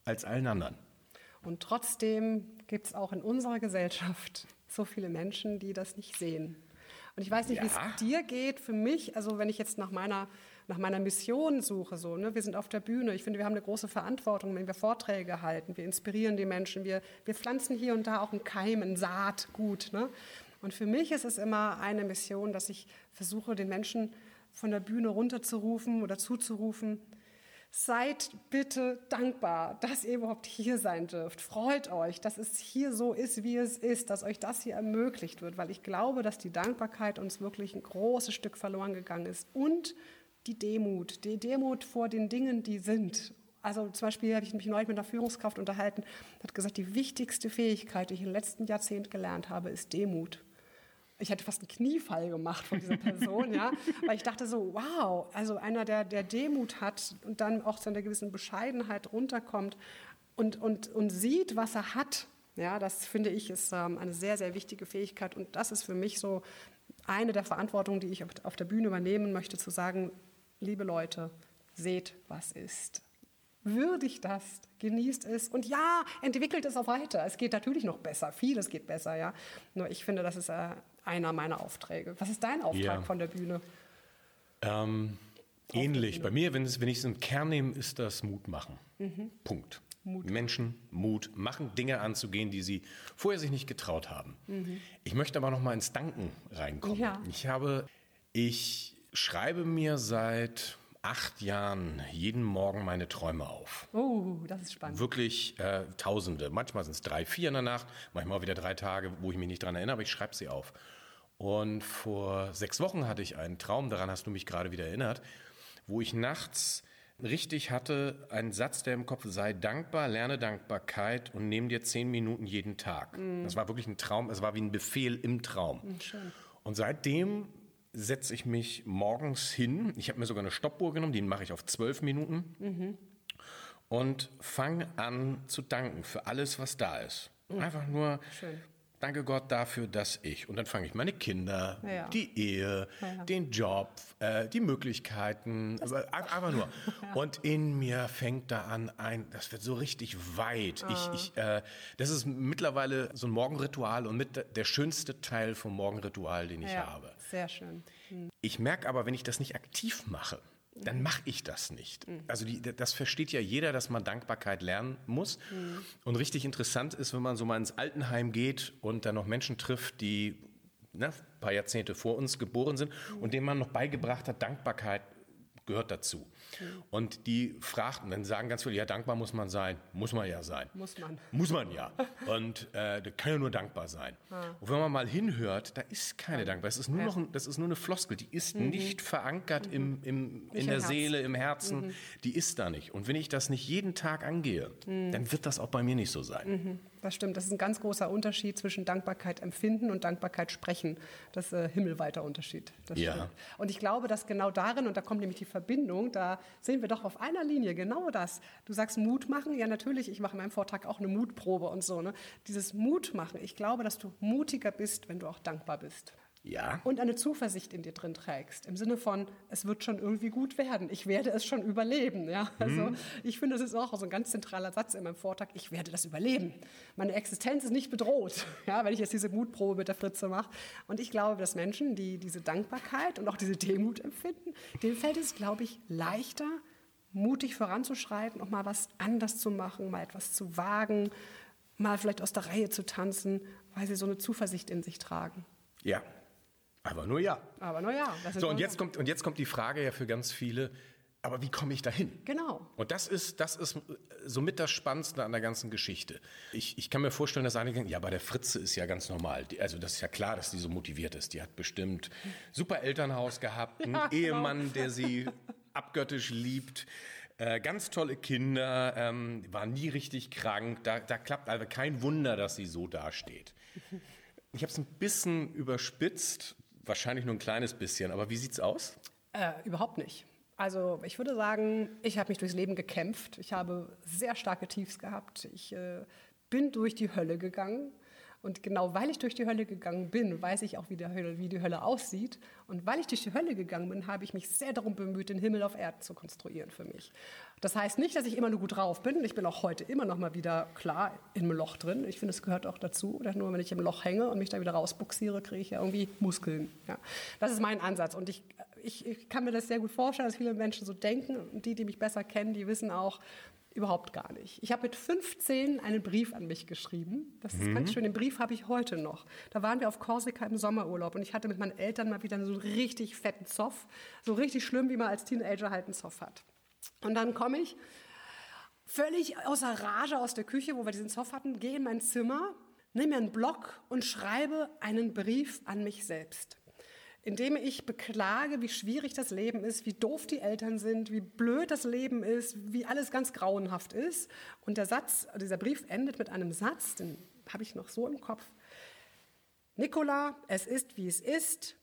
als allen anderen. Und trotzdem gibt es auch in unserer Gesellschaft so viele Menschen, die das nicht sehen. Und ich weiß nicht, ja. wie es dir geht. Für mich, also wenn ich jetzt nach meiner, nach meiner Mission suche, so, ne, wir sind auf der Bühne. Ich finde, wir haben eine große Verantwortung, wenn wir Vorträge halten. Wir inspirieren die Menschen. Wir, wir pflanzen hier und da auch einen Keim, ein Saatgut. Ne? Und für mich ist es immer eine Mission, dass ich versuche, den Menschen von der Bühne runterzurufen oder zuzurufen, Seid bitte dankbar, dass ihr überhaupt hier sein dürft. Freut euch, dass es hier so ist, wie es ist, dass euch das hier ermöglicht wird, weil ich glaube, dass die Dankbarkeit uns wirklich ein großes Stück verloren gegangen ist. Und die Demut, die Demut vor den Dingen, die sind. Also zum Beispiel habe ich mich neulich mit einer Führungskraft unterhalten, hat gesagt, die wichtigste Fähigkeit, die ich im letzten Jahrzehnt gelernt habe, ist Demut ich hätte fast einen Kniefall gemacht von dieser Person, ja, weil ich dachte so, wow, also einer, der, der Demut hat und dann auch zu einer gewissen Bescheidenheit runterkommt und, und, und sieht, was er hat, ja, das finde ich ist ähm, eine sehr, sehr wichtige Fähigkeit und das ist für mich so eine der Verantwortungen, die ich auf der Bühne übernehmen möchte, zu sagen, liebe Leute, seht, was ist würdigt das, genießt es und ja, entwickelt es auch weiter. Es geht natürlich noch besser, vieles geht besser, ja. Nur ich finde, das ist äh, einer meiner Aufträge. Was ist dein Auftrag ja. von der Bühne? Ähm, ähnlich. Bei mir, wenn, es, wenn ich es im Kern nehme, ist das Mut machen. Mhm. Punkt. Mut. Menschen Mut machen, Dinge anzugehen, die sie vorher sich nicht getraut haben. Mhm. Ich möchte aber noch mal ins Danken reinkommen. Ja. Ich habe, ich schreibe mir seit acht Jahren jeden Morgen meine Träume auf. Oh, das ist spannend. Wirklich äh, Tausende. Manchmal sind es drei, vier in der Nacht, manchmal wieder drei Tage, wo ich mich nicht dran erinnere, aber ich schreibe sie auf. Und vor sechs Wochen hatte ich einen Traum, daran hast du mich gerade wieder erinnert, wo ich nachts richtig hatte, einen Satz, der im Kopf sei dankbar, lerne Dankbarkeit und nehme dir zehn Minuten jeden Tag. Mm. Das war wirklich ein Traum, es war wie ein Befehl im Traum. Schön. Und seitdem setze ich mich morgens hin. Ich habe mir sogar eine Stoppuhr genommen, die mache ich auf zwölf Minuten. Mhm. Und fange an zu danken für alles, was da ist. Mhm. Einfach nur Schön. Danke Gott dafür, dass ich. Und dann fange ich meine Kinder, ja. die Ehe, ja. den Job, äh, die Möglichkeiten, einfach nur. (laughs) Ja. Und in mir fängt da an ein, das wird so richtig weit. Ich, ah. ich, äh, das ist mittlerweile so ein Morgenritual und mit der schönste Teil vom Morgenritual, den ich habe. Sehr schön. Hm. Ich merke aber, wenn ich das nicht aktiv mache, dann mache ich das nicht. Mhm. Also die, das versteht ja jeder, dass man Dankbarkeit lernen muss. Mhm. Und richtig interessant ist, wenn man so mal ins Altenheim geht und dann noch Menschen trifft, die ne, ein paar Jahrzehnte vor uns geboren sind mhm. und denen man noch beigebracht hat, Dankbarkeit gehört dazu. Mhm. Und die fragten, dann sagen ganz viele, ja, dankbar muss man sein. Muss man ja sein. Muss man. Muss man ja. (laughs) Und äh, da kann ja nur dankbar sein. Ah. Und wenn man mal hinhört, da ist keine ja. Dankbarkeit. Das ist nur ja. noch ein, das ist nur eine Floskel. Die ist mhm. nicht verankert mhm. im, im, in der Herz. Seele, im Herzen. Mhm. Die ist da nicht. Und wenn ich das nicht jeden Tag angehe, mhm. dann wird das auch bei mir nicht so sein. Das stimmt. Das ist ein ganz großer Unterschied zwischen Dankbarkeit empfinden und Dankbarkeit sprechen. Das ist ein äh, himmelweiter Unterschied. ja. Und ich glaube, dass genau darin, und da kommt nämlich die Verbindung, da sehen wir doch auf einer Linie genau das. Du sagst Mut machen. Ja, natürlich, ich mache in meinem Vortrag auch eine Mutprobe und so. Ne? Dieses Mut machen. Ich glaube, dass du mutiger bist, wenn du auch dankbar bist. Ja. Und eine Zuversicht in dir drin trägst. Im Sinne von, es wird schon irgendwie gut werden. Ich werde es schon überleben. Ja? Also mhm. ich finde, das ist auch so ein ganz zentraler Satz in meinem Vortrag. Ich werde das überleben. Meine Existenz ist nicht bedroht, (laughs) ja, wenn ich jetzt diese Mutprobe mit der Fritze mache. Und ich glaube, dass Menschen, die diese Dankbarkeit und auch diese Demut empfinden, denen fällt es, glaube ich, leichter, mutig voranzuschreiten, auch mal was anders zu machen, mal etwas zu wagen, mal vielleicht aus der Reihe zu tanzen, weil sie so eine Zuversicht in sich tragen. Ja, aber nur ja. Aber nur ja. So, und jetzt, kommt, und jetzt kommt die Frage ja für ganz viele, aber wie komme ich dahin? Genau. Und das ist, das ist somit das Spannendste an der ganzen Geschichte. Ich, ich kann mir vorstellen, dass einige denken, ja, bei der Fritze ist ja ganz normal. Also das ist ja klar, dass die so motiviert ist. Die hat bestimmt super Elternhaus gehabt, einen (laughs) ja, genau. Ehemann, der sie abgöttisch liebt. Äh, ganz tolle Kinder, ähm, war nie richtig krank. Da, da klappt also kein Wunder, dass sie so dasteht. Ich habe es ein bisschen überspitzt, Wahrscheinlich nur ein kleines bisschen, aber wie sieht's aus? Äh, überhaupt nicht. Also ich würde sagen, ich habe mich durchs Leben gekämpft. Ich habe sehr starke Tiefs gehabt. Ich äh, bin durch die Hölle gegangen. Und genau weil ich durch die Hölle gegangen bin, weiß ich auch, wie die, Hölle, wie die Hölle aussieht. Und weil ich durch die Hölle gegangen bin, habe ich mich sehr darum bemüht, den Himmel auf Erden zu konstruieren für mich. Das heißt nicht, dass ich immer nur gut drauf bin. Ich bin auch heute immer noch mal wieder klar im Loch drin. Ich finde, es gehört auch dazu. Nur wenn ich im Loch hänge und mich da wieder rausbuxiere, kriege ich ja irgendwie Muskeln. Ja. Das ist mein Ansatz. Und ich, ich, ich kann mir das sehr gut vorstellen, dass viele Menschen so denken. Und die, die mich besser kennen, die wissen auch, Überhaupt gar nicht. Ich habe mit 15 einen Brief an mich geschrieben. Das ist mhm. ganz schön. Den Brief habe ich heute noch. Da waren wir auf Korsika im Sommerurlaub und ich hatte mit meinen Eltern mal wieder so einen richtig fetten Zoff. So richtig schlimm, wie man als Teenager halt einen Zoff hat. Und dann komme ich völlig außer Rage aus der Küche, wo wir diesen Zoff hatten, gehe in mein Zimmer, nehme mir einen Block und schreibe einen Brief an mich selbst indem ich beklage, wie schwierig das Leben ist, wie doof die Eltern sind, wie blöd das Leben ist, wie alles ganz grauenhaft ist. Und der Satz, dieser Brief endet mit einem Satz, den habe ich noch so im Kopf. Nikola, es ist, wie es ist.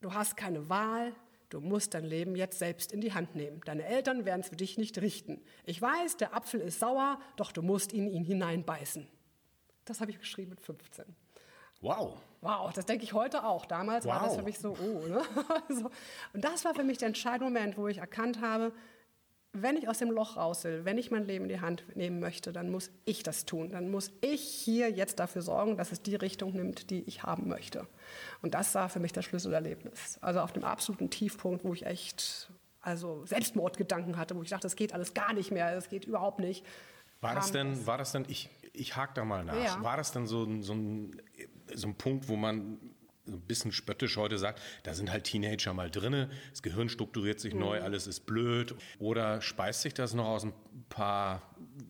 Du hast keine Wahl. Du musst dein Leben jetzt selbst in die Hand nehmen. Deine Eltern werden es für dich nicht richten. Ich weiß, der Apfel ist sauer, doch du musst in ihn hineinbeißen. Das habe ich geschrieben mit 15. Wow. Wow, das denke ich heute auch. Damals wow. war das für mich so, oh. Ne? (laughs) so. Und das war für mich der entscheidende Moment, wo ich erkannt habe, wenn ich aus dem Loch raus will, wenn ich mein Leben in die Hand nehmen möchte, dann muss ich das tun. Dann muss ich hier jetzt dafür sorgen, dass es die Richtung nimmt, die ich haben möchte. Und das war für mich das Schlüsselerlebnis. Also auf dem absoluten Tiefpunkt, wo ich echt also Selbstmordgedanken hatte, wo ich dachte, es geht alles gar nicht mehr, es geht überhaupt nicht. War das denn, war das denn, ich, ich hake da mal nach, ja. war das denn so, so, ein, so ein Punkt, wo man ein bisschen spöttisch heute sagt, da sind halt Teenager mal drinne, das Gehirn strukturiert sich mhm. neu, alles ist blöd. Oder speist sich das noch aus ein paar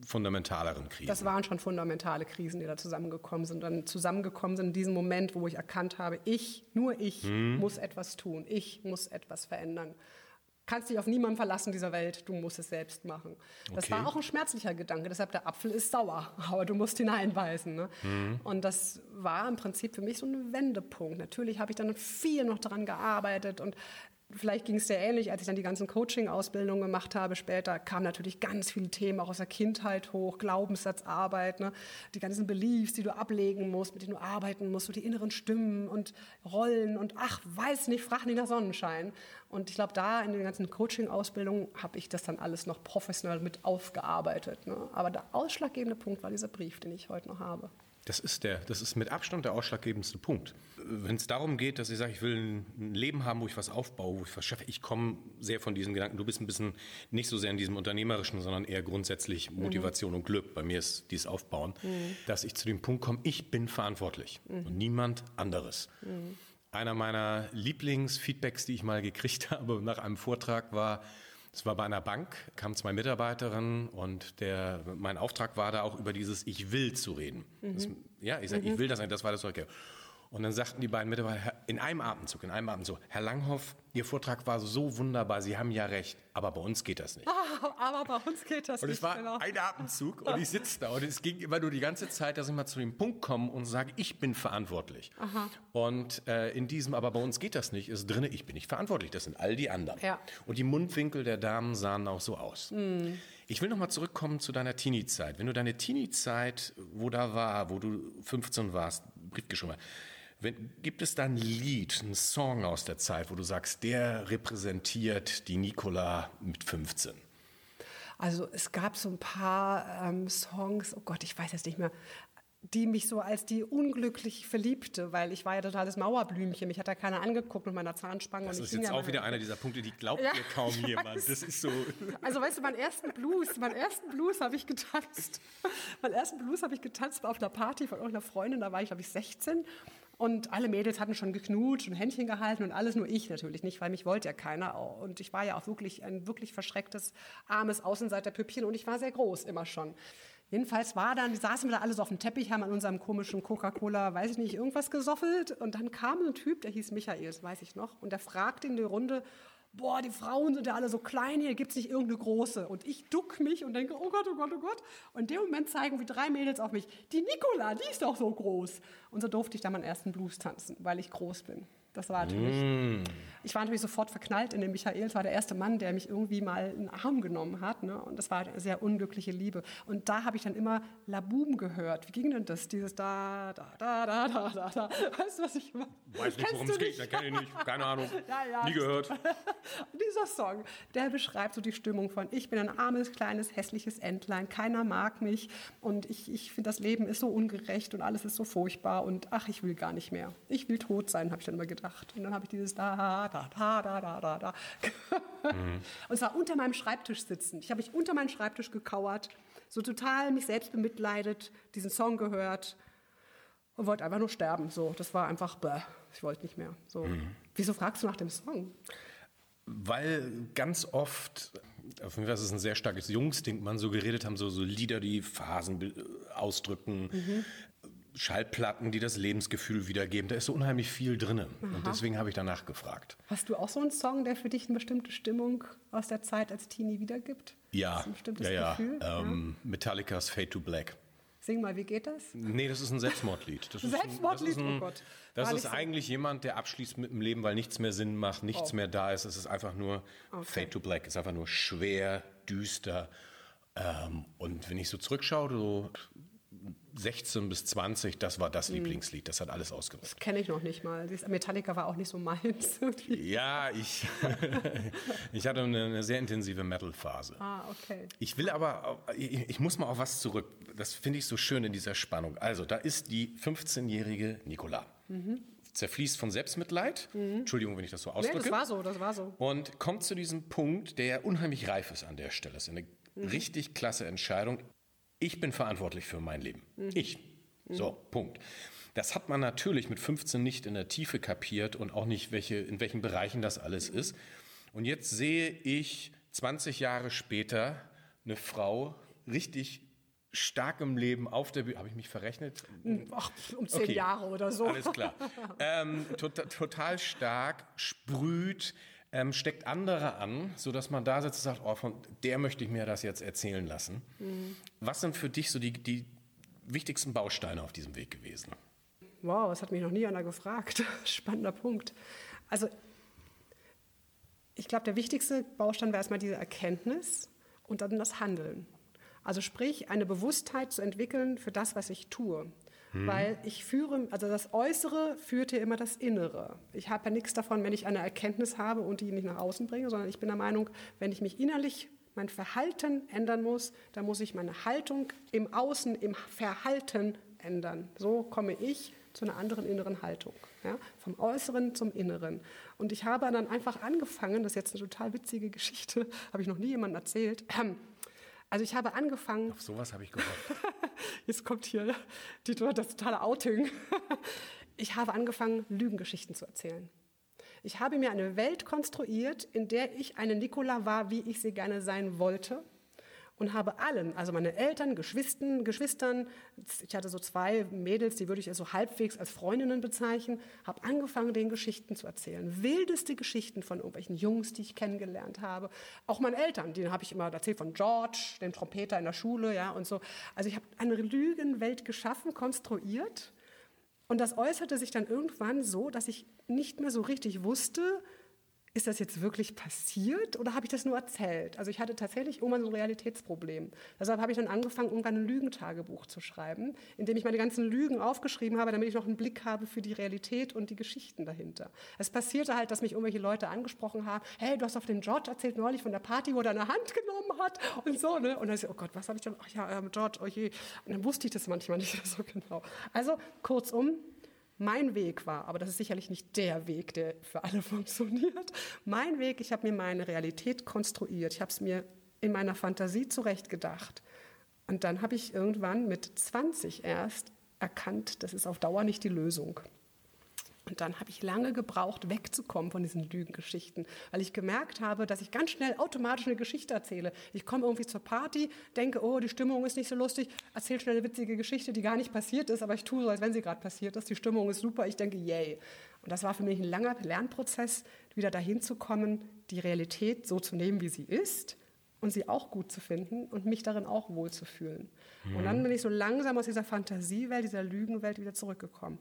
fundamentaleren Krisen? Das waren schon fundamentale Krisen, die da zusammengekommen sind. Dann zusammengekommen sind in diesem Moment, wo ich erkannt habe, ich, nur ich, mhm. muss etwas tun. Ich muss etwas verändern kannst dich auf niemanden verlassen dieser Welt, du musst es selbst machen. Das okay. war auch ein schmerzlicher Gedanke, deshalb der Apfel ist sauer, (laughs) aber du musst hineinbeißen. Ne? Mhm. Und das war im Prinzip für mich so ein Wendepunkt. Natürlich habe ich dann viel noch daran gearbeitet und Vielleicht ging es dir ähnlich, als ich dann die ganzen Coaching-Ausbildungen gemacht habe. Später kamen natürlich ganz viele Themen auch aus der Kindheit hoch, Glaubenssatzarbeit, ne? die ganzen Beliefs, die du ablegen musst, mit denen du arbeiten musst, so die inneren Stimmen und Rollen und ach, weiß nicht, frag nicht nach Sonnenschein. Und ich glaube, da in den ganzen Coaching-Ausbildungen habe ich das dann alles noch professionell mit aufgearbeitet. Ne? Aber der ausschlaggebende Punkt war dieser Brief, den ich heute noch habe. Das ist, der, das ist mit Abstand der ausschlaggebendste Punkt. Wenn es darum geht, dass ich sage, ich will ein Leben haben, wo ich was aufbaue, wo ich was schaffe, ich komme sehr von diesen Gedanken. Du bist ein bisschen nicht so sehr in diesem Unternehmerischen, sondern eher grundsätzlich mhm. Motivation mhm. und Glück. Bei mir ist dieses Aufbauen, mhm. dass ich zu dem Punkt komme, ich bin verantwortlich mhm. und niemand anderes. Mhm. Einer meiner Lieblingsfeedbacks, die ich mal gekriegt (laughs) habe nach einem Vortrag, war, es war bei einer Bank, kamen zwei Mitarbeiterinnen und der, mein Auftrag war da auch über dieses Ich will zu reden. Mhm. Das, ja, ich sage, mhm. ich will das, das war das okay. Und dann sagten die beiden Mitarbeiter in einem Atemzug, in einem Atemzug, Herr Langhoff, Ihr Vortrag war so wunderbar, Sie haben ja recht, aber bei uns geht das nicht. Ah, (laughs) aber bei uns geht das nicht. Und es war genau. ein Atemzug und ich sitze da und es ging immer nur die ganze Zeit, dass ich mal zu dem Punkt komme und sage, ich bin verantwortlich. Aha. Und äh, in diesem, aber bei uns geht das nicht, ist drin, ich bin nicht verantwortlich, das sind all die anderen. Ja. Und die Mundwinkel der Damen sahen auch so aus. Mhm. Ich will nochmal zurückkommen zu deiner Teenie-Zeit. Wenn du deine Teenie-Zeit, wo da war, wo du 15 warst, Brief geschrieben hast, wenn, gibt es da ein Lied, einen Song aus der Zeit, wo du sagst, der repräsentiert die Nikola mit 15? Also es gab so ein paar ähm, Songs, oh Gott, ich weiß jetzt nicht mehr, die mich so als die unglücklich Verliebte, weil ich war ja totales Mauerblümchen, mich hat da keiner angeguckt mit meiner Zahnspange. Das ist jetzt ja auch wieder einer dieser Punkte, die glaubt ja, dir kaum (laughs) jemand. Das ist so. Also weißt du, meinen ersten Blues, meinen ersten Blues habe ich getanzt. (laughs) meinen ersten Blues habe ich getanzt auf einer Party von irgendeiner Freundin, da war ich glaube ich 16 und alle Mädels hatten schon geknutscht und Händchen gehalten und alles, nur ich natürlich nicht, weil mich wollte ja keiner. Und ich war ja auch wirklich ein wirklich verschrecktes, armes Außenseiterpüppchen und ich war sehr groß immer schon. Jedenfalls war dann, saßen wir da alles auf dem Teppich, haben an unserem komischen Coca-Cola, weiß ich nicht, irgendwas gesoffelt. Und dann kam ein Typ, der hieß Michael, das weiß ich noch, und der fragte in der Runde, boah, die Frauen sind ja alle so klein, hier gibt es nicht irgendeine große. Und ich duck mich und denke, oh Gott, oh Gott, oh Gott. Und in dem Moment zeigen wie drei Mädels auf mich, die Nicola, die ist doch so groß. Und so durfte ich dann meinen ersten Blues tanzen, weil ich groß bin. Das war natürlich. Mm. Ich war natürlich sofort verknallt in den Michael. Es war der erste Mann, der mich irgendwie mal in den Arm genommen hat. Ne? Und das war eine sehr unglückliche Liebe. Und da habe ich dann immer Laboom gehört. Wie ging denn das? Dieses da, da, da, da, da, da, da. Weißt du, was ich immer. Weiß nicht, worum es geht. Da kenne ich nicht. Keine Ahnung. (laughs) ja, ja. Nie gehört. (laughs) Dieser Song, der beschreibt so die Stimmung von: Ich bin ein armes, kleines, hässliches Entlein. Keiner mag mich. Und ich, ich finde, das Leben ist so ungerecht und alles ist so furchtbar. Und ach, ich will gar nicht mehr. Ich will tot sein, habe ich dann immer gedacht gedacht. Und dann habe ich dieses da, da, da, da, da, da, da. Mhm. (laughs) Und zwar unter meinem Schreibtisch sitzen. Ich habe mich unter meinen Schreibtisch gekauert, so total mich selbst bemitleidet, diesen Song gehört und wollte einfach nur sterben. So, das war einfach, bäh, ich wollte nicht mehr. So. Mhm. Wieso fragst du nach dem Song? Weil ganz oft auf jeden Fall ist es ein sehr starkes Jungsding. Man so geredet haben, so, so Lieder, die Phasen ausdrücken. Mhm. Schallplatten, die das Lebensgefühl wiedergeben. Da ist so unheimlich viel drin. Und deswegen habe ich danach gefragt. Hast du auch so einen Song, der für dich eine bestimmte Stimmung aus der Zeit als Teenie wiedergibt? Ja, ja, ja. Ähm, ja. Metallicas Fade to Black. Sing mal, wie geht das? Nee, das ist ein Selbstmordlied. Das Selbstmordlied, ein, das ein, oh Gott. Das ist so. eigentlich jemand, der abschließt mit dem Leben, weil nichts mehr Sinn macht, nichts oh. mehr da ist. Es ist einfach nur okay. Fade to Black. Es ist einfach nur schwer, düster. Ähm, und wenn ich so zurückschaue, so 16 bis 20, das war das mhm. Lieblingslied. Das hat alles ausgemacht. Das kenne ich noch nicht mal. Metallica war auch nicht so meins. (laughs) ja, ich, (laughs) ich hatte eine, eine sehr intensive Metal-Phase. Ah, okay. Ich will aber, ich, ich muss mal auf was zurück. Das finde ich so schön in dieser Spannung. Also, da ist die 15-jährige Nicola. Mhm. Zerfließt von Selbstmitleid. Mhm. Entschuldigung, wenn ich das so ausdrücke. Nee, das war so, das war so. Und kommt zu diesem Punkt, der ja unheimlich reif ist an der Stelle. Das ist eine mhm. richtig klasse Entscheidung ich bin verantwortlich für mein Leben. Mhm. Ich. So, mhm. Punkt. Das hat man natürlich mit 15 nicht in der Tiefe kapiert und auch nicht, welche, in welchen Bereichen das alles ist. Und jetzt sehe ich 20 Jahre später eine Frau richtig stark im Leben auf der Bühne. Habe ich mich verrechnet? Ach, um zehn okay. Jahre oder so. Alles klar. (laughs) ähm, total, total stark, sprüht, ähm, steckt andere an, sodass man da sitzt und sagt, oh, von der möchte ich mir das jetzt erzählen lassen. Mhm. Was sind für dich so die, die wichtigsten Bausteine auf diesem Weg gewesen? Wow, das hat mich noch nie einer gefragt. (laughs) Spannender Punkt. Also ich glaube, der wichtigste Baustein wäre erstmal diese Erkenntnis und dann das Handeln. Also sprich, eine Bewusstheit zu entwickeln für das, was ich tue. Mhm. Weil ich führe, also das Äußere führt ja immer das Innere. Ich habe ja nichts davon, wenn ich eine Erkenntnis habe und die nicht nach außen bringe, sondern ich bin der Meinung, wenn ich mich innerlich mein Verhalten ändern muss, dann muss ich meine Haltung im Außen, im Verhalten ändern. So komme ich zu einer anderen inneren Haltung. Ja? Vom Äußeren zum Inneren. Und ich habe dann einfach angefangen, das ist jetzt eine total witzige Geschichte, (laughs) habe ich noch nie jemandem erzählt. (clears throat) Also ich habe angefangen. Auf sowas habe ich gehofft. (laughs) Jetzt kommt hier die, das totale Outing. Ich habe angefangen, Lügengeschichten zu erzählen. Ich habe mir eine Welt konstruiert, in der ich eine Nicola war, wie ich sie gerne sein wollte und habe allen, also meine Eltern, Geschwistern, Geschwistern, ich hatte so zwei Mädels, die würde ich so halbwegs als Freundinnen bezeichnen, habe angefangen, den Geschichten zu erzählen. Wildeste Geschichten von irgendwelchen Jungs, die ich kennengelernt habe. Auch meinen Eltern, denen habe ich immer erzählt von George, dem Trompeter in der Schule, ja, und so. Also ich habe eine Lügenwelt geschaffen, konstruiert. Und das äußerte sich dann irgendwann so, dass ich nicht mehr so richtig wusste, ist das jetzt wirklich passiert oder habe ich das nur erzählt? Also ich hatte tatsächlich irgendwann so ein Realitätsproblem. Deshalb habe ich dann angefangen, irgendwann ein Lügentagebuch zu schreiben, in dem ich meine ganzen Lügen aufgeschrieben habe, damit ich noch einen Blick habe für die Realität und die Geschichten dahinter. Es passierte halt, dass mich irgendwelche Leute angesprochen haben, hey, du hast auf den George erzählt neulich von der Party, wo er eine Hand genommen hat und so. Ne? Und dann ist ich, oh Gott, was habe ich dann? Ach ja, ähm, George, oh je. Und dann wusste ich das manchmal nicht (laughs) so genau. Also kurzum, mein Weg war, aber das ist sicherlich nicht der Weg, der für alle (laughs) funktioniert. Mein Weg, ich habe mir meine Realität konstruiert. Ich habe es mir in meiner Fantasie zurechtgedacht. Und dann habe ich irgendwann mit 20 erst erkannt, das ist auf Dauer nicht die Lösung. Und dann habe ich lange gebraucht, wegzukommen von diesen Lügengeschichten, weil ich gemerkt habe, dass ich ganz schnell automatisch eine Geschichte erzähle. Ich komme irgendwie zur Party, denke, oh, die Stimmung ist nicht so lustig, erzähle schnell eine witzige Geschichte, die gar nicht passiert ist, aber ich tue so, als wenn sie gerade passiert ist. Die Stimmung ist super, ich denke, yay. Und das war für mich ein langer Lernprozess, wieder dahin zu kommen, die Realität so zu nehmen, wie sie ist und sie auch gut zu finden und mich darin auch wohlzufühlen. Mhm. Und dann bin ich so langsam aus dieser Fantasiewelt, dieser Lügenwelt wieder zurückgekommen.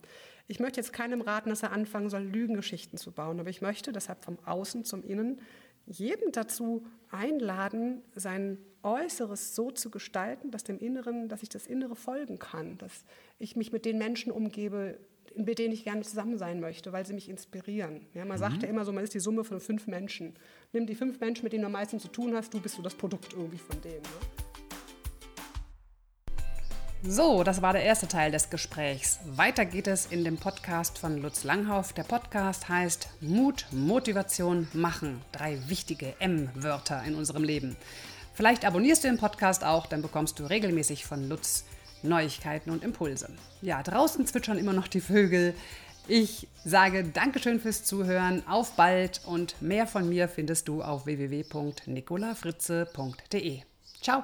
Ich möchte jetzt keinem raten, dass er anfangen soll, Lügengeschichten zu bauen, aber ich möchte deshalb vom Außen zum Innen jedem dazu einladen, sein Äußeres so zu gestalten, dass dem Inneren, dass ich das Innere folgen kann, dass ich mich mit den Menschen umgebe, mit denen ich gerne zusammen sein möchte, weil sie mich inspirieren. Ja, man mhm. sagt ja immer so, man ist die Summe von fünf Menschen. Nimm die fünf Menschen, mit denen du am meisten zu tun hast, du bist so das Produkt irgendwie von denen. Ne? So, das war der erste Teil des Gesprächs. Weiter geht es in dem Podcast von Lutz Langhoff. Der Podcast heißt Mut, Motivation, Machen. Drei wichtige M-Wörter in unserem Leben. Vielleicht abonnierst du den Podcast auch, dann bekommst du regelmäßig von Lutz Neuigkeiten und Impulse. Ja, draußen zwitschern immer noch die Vögel. Ich sage Dankeschön fürs Zuhören, auf bald und mehr von mir findest du auf www.nicolafritze.de. Ciao!